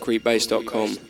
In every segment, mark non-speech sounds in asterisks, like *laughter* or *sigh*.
concretebase.com.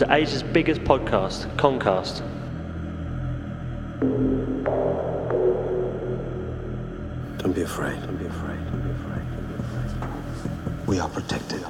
You're Asia's biggest podcast, Concast. Don't be afraid. Don't be afraid. Don't be afraid. Don't be afraid. We are protected.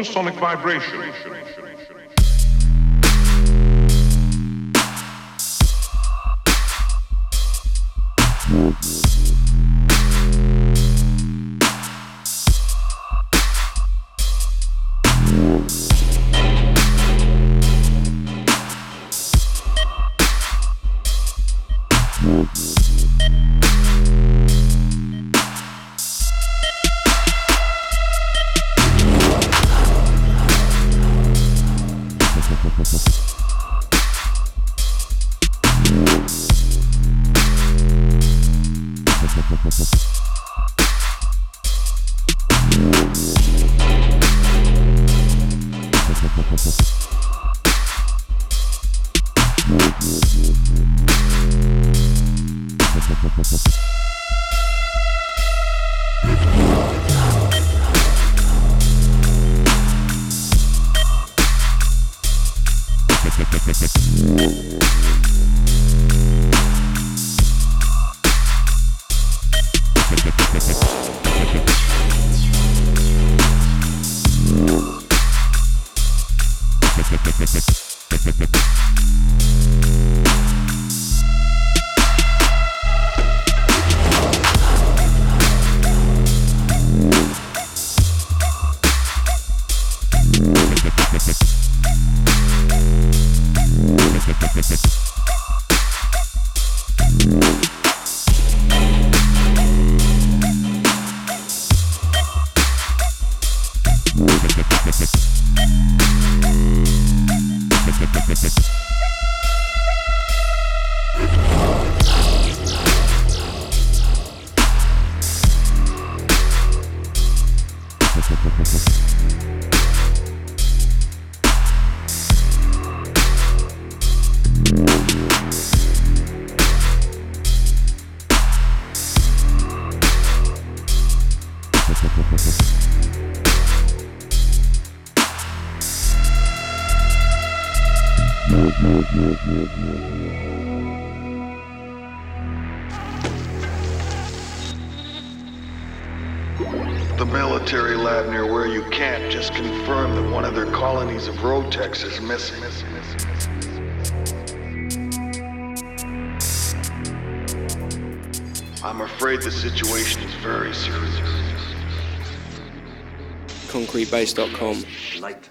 Ultrasonic vibration. concretebase.com.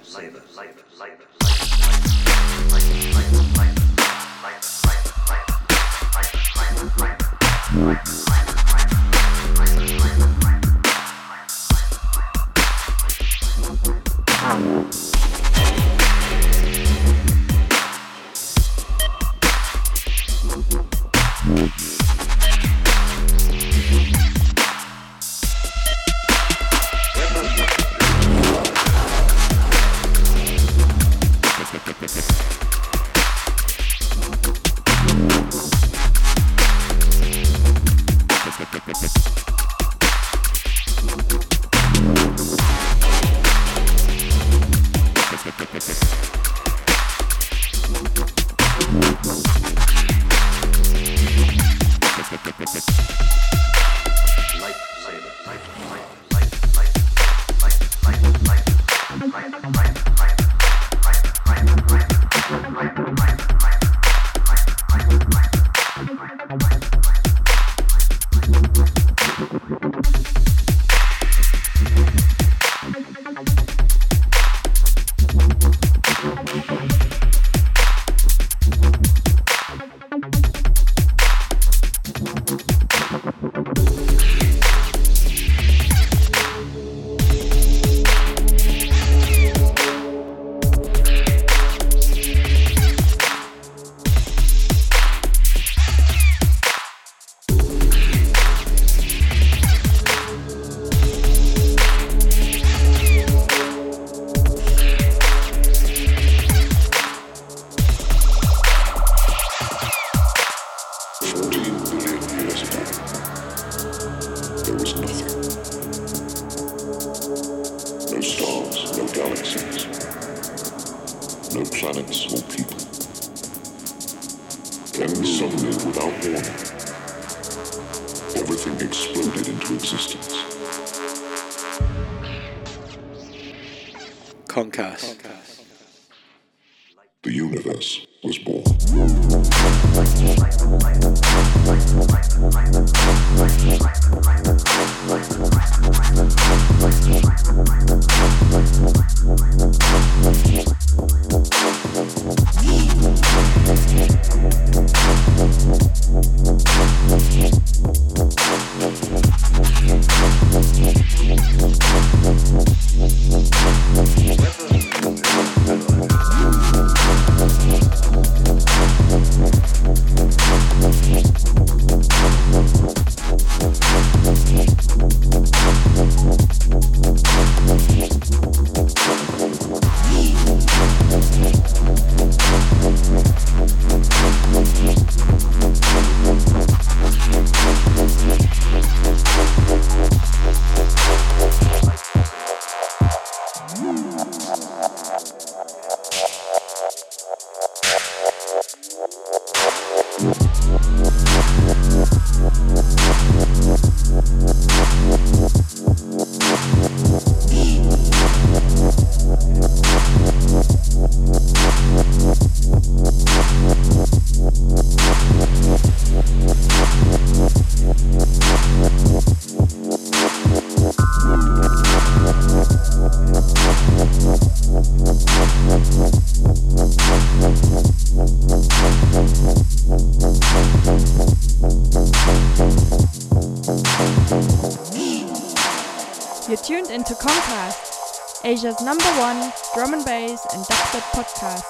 Asia's number one drum and bass and dubstep podcast.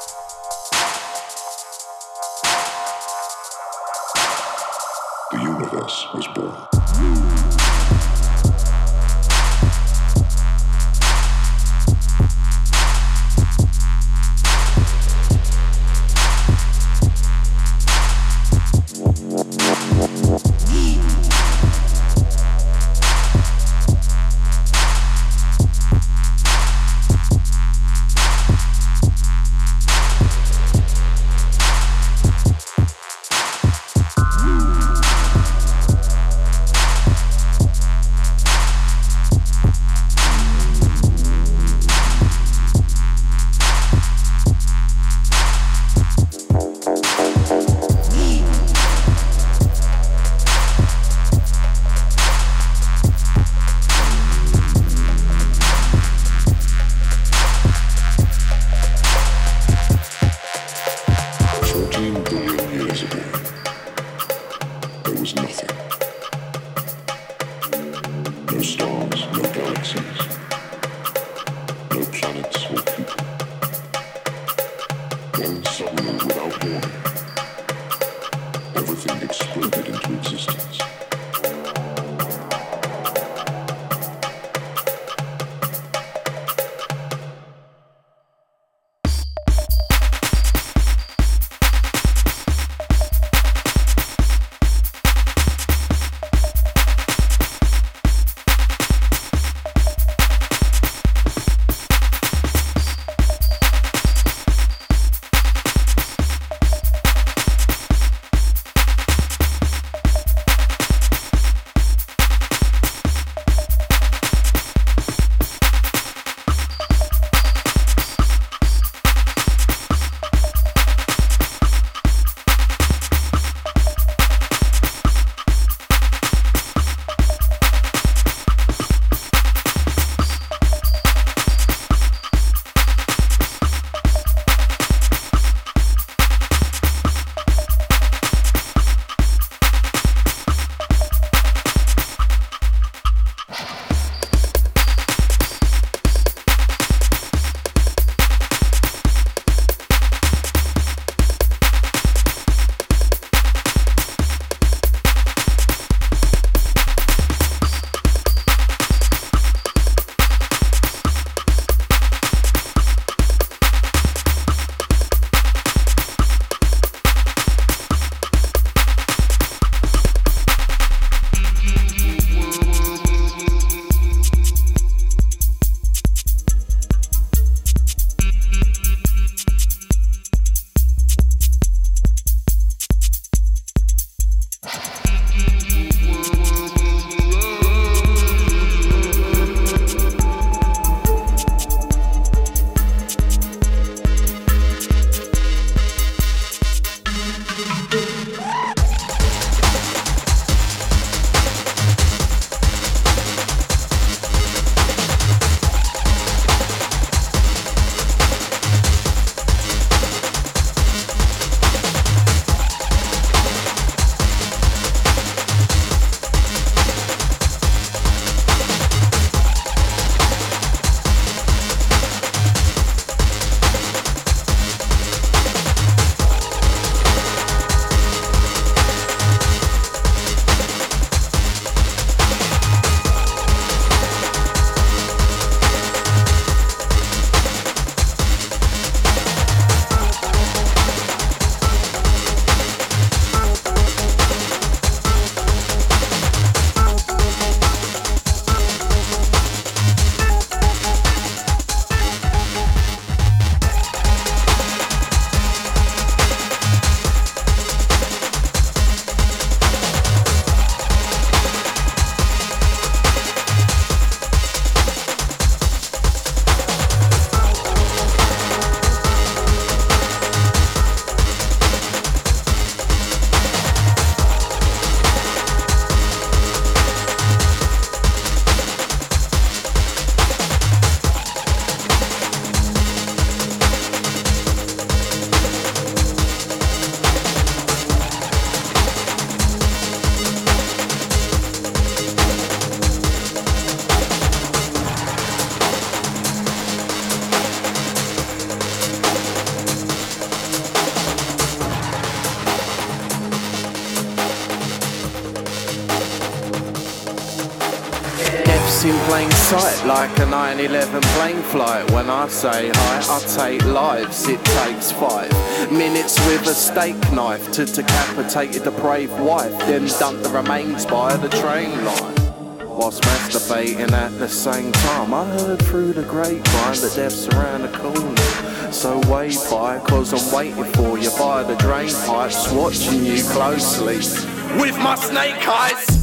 It's in plain sight like a 9-11 plane flight. When I say hi, I take lives. It takes five minutes with a steak knife to decapitate a depraved wife, then dump the remains by the train line. Whilst masturbating at the same time, I heard through the grapevine that death's around the corner. So wait by, cause I'm waiting for you by the drain pipes, watching you closely with my snake eyes.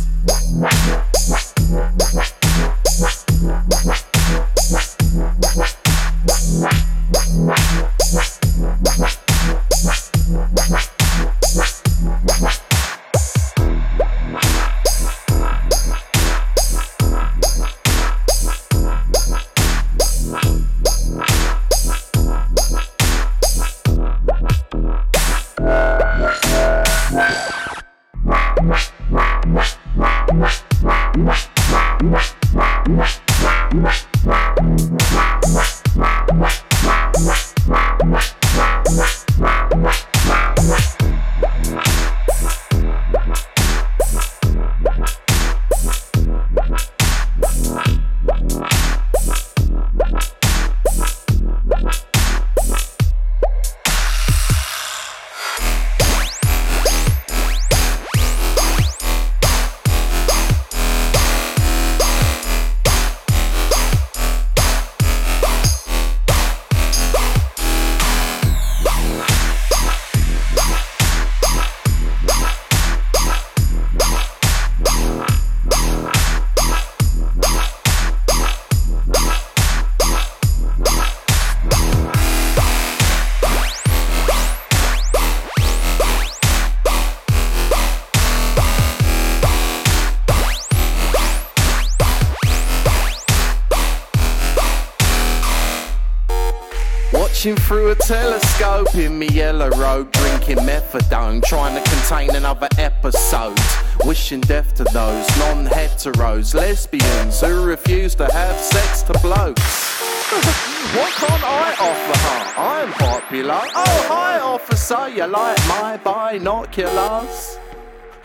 Wishing death to those non heteros, lesbians who refuse to have sex to blokes. *laughs* what can't I offer her? I'm popular. Oh, hi, officer, you like my binoculars?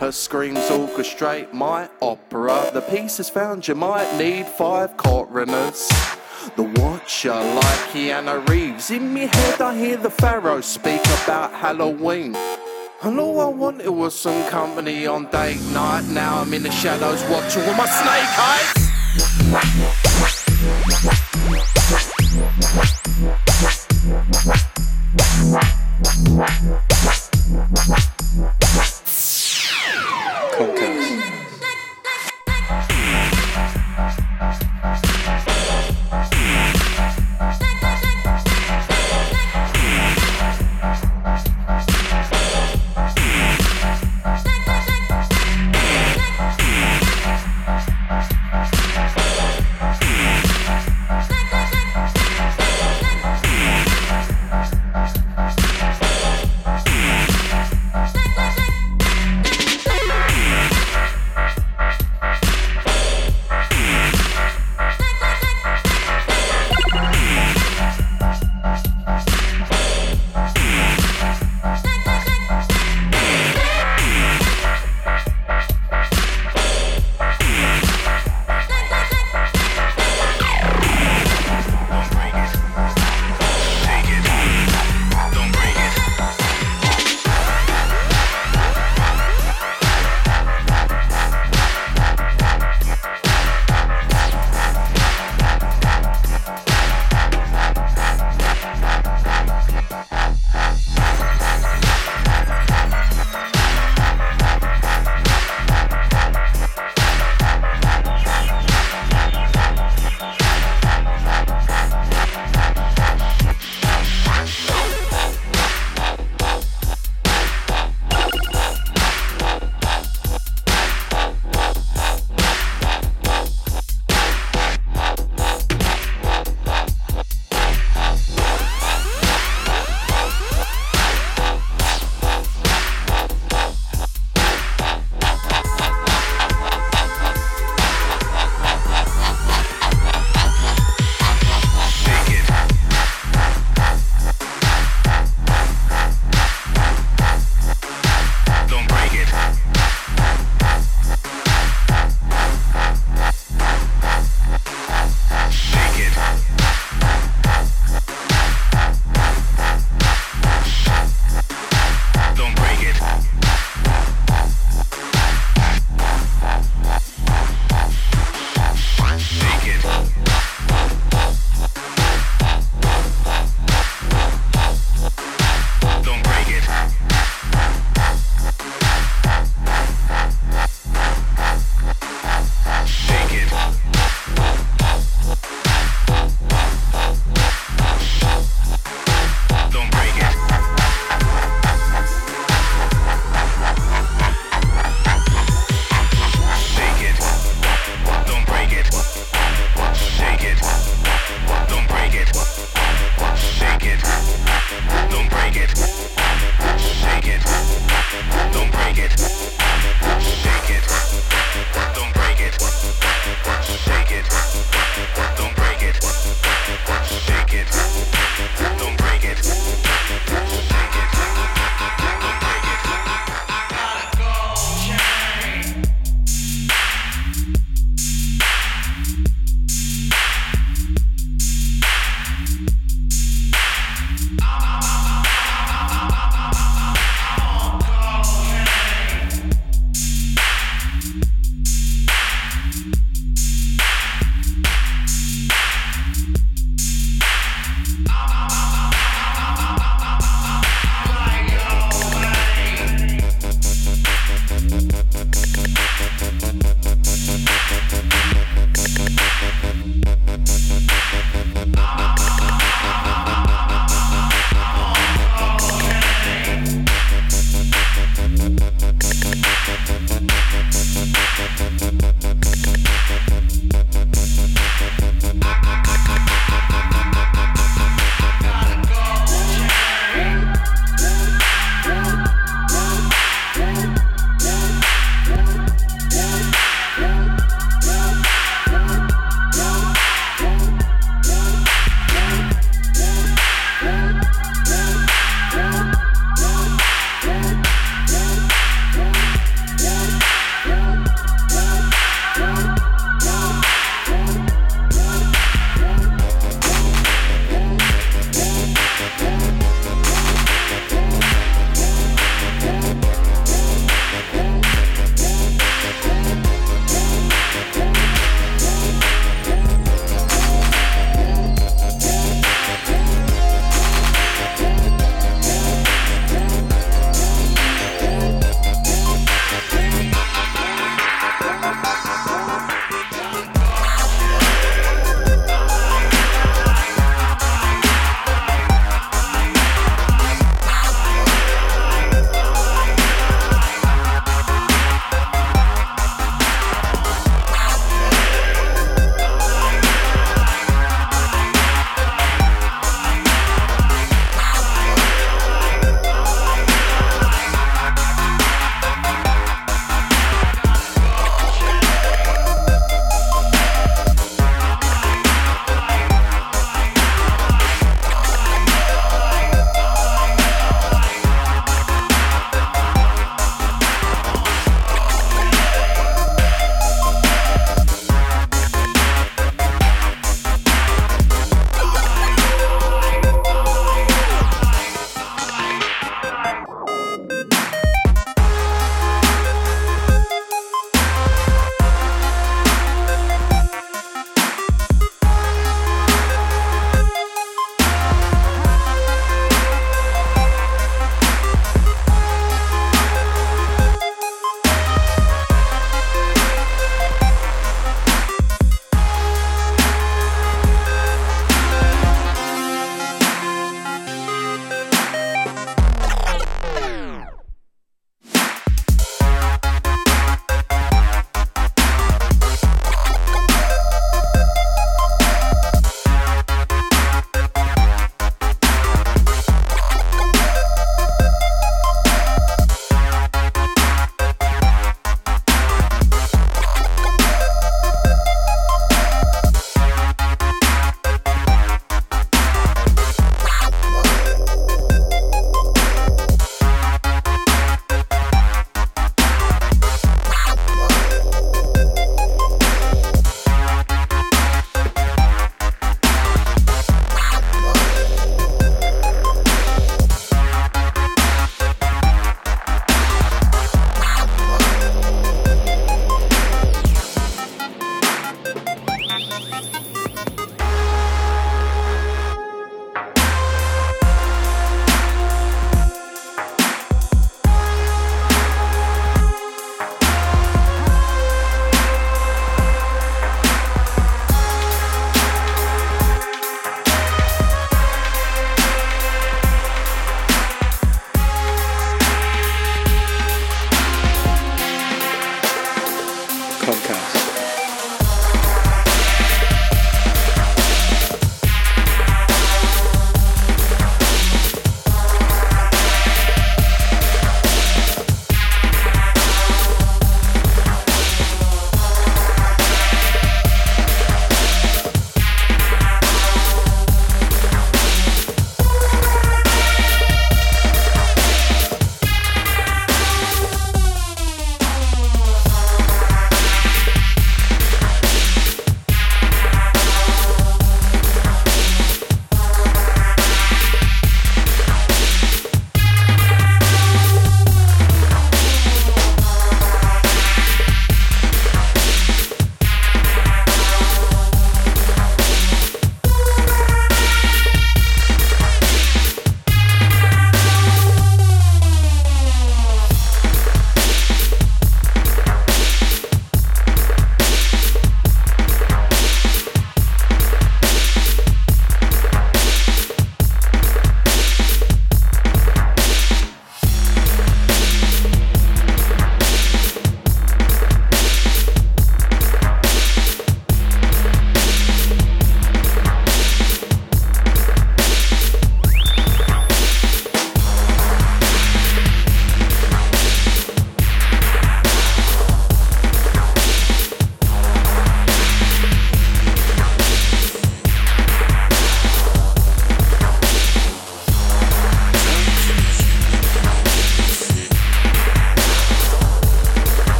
Her screams orchestrate my opera. The piece is found, you might need five coroners. The Watcher, like Keanu Reeves. In me head, I hear the Pharaoh speak about Halloween. All I wanted was some company on date night. Now I'm in the shadows watching with my snake eyes. Concast.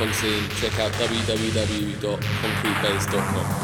consent. Check out www.concretebase.com.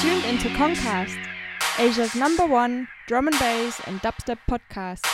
tuned into Concast, Asia's number one drum and bass and dubstep podcast.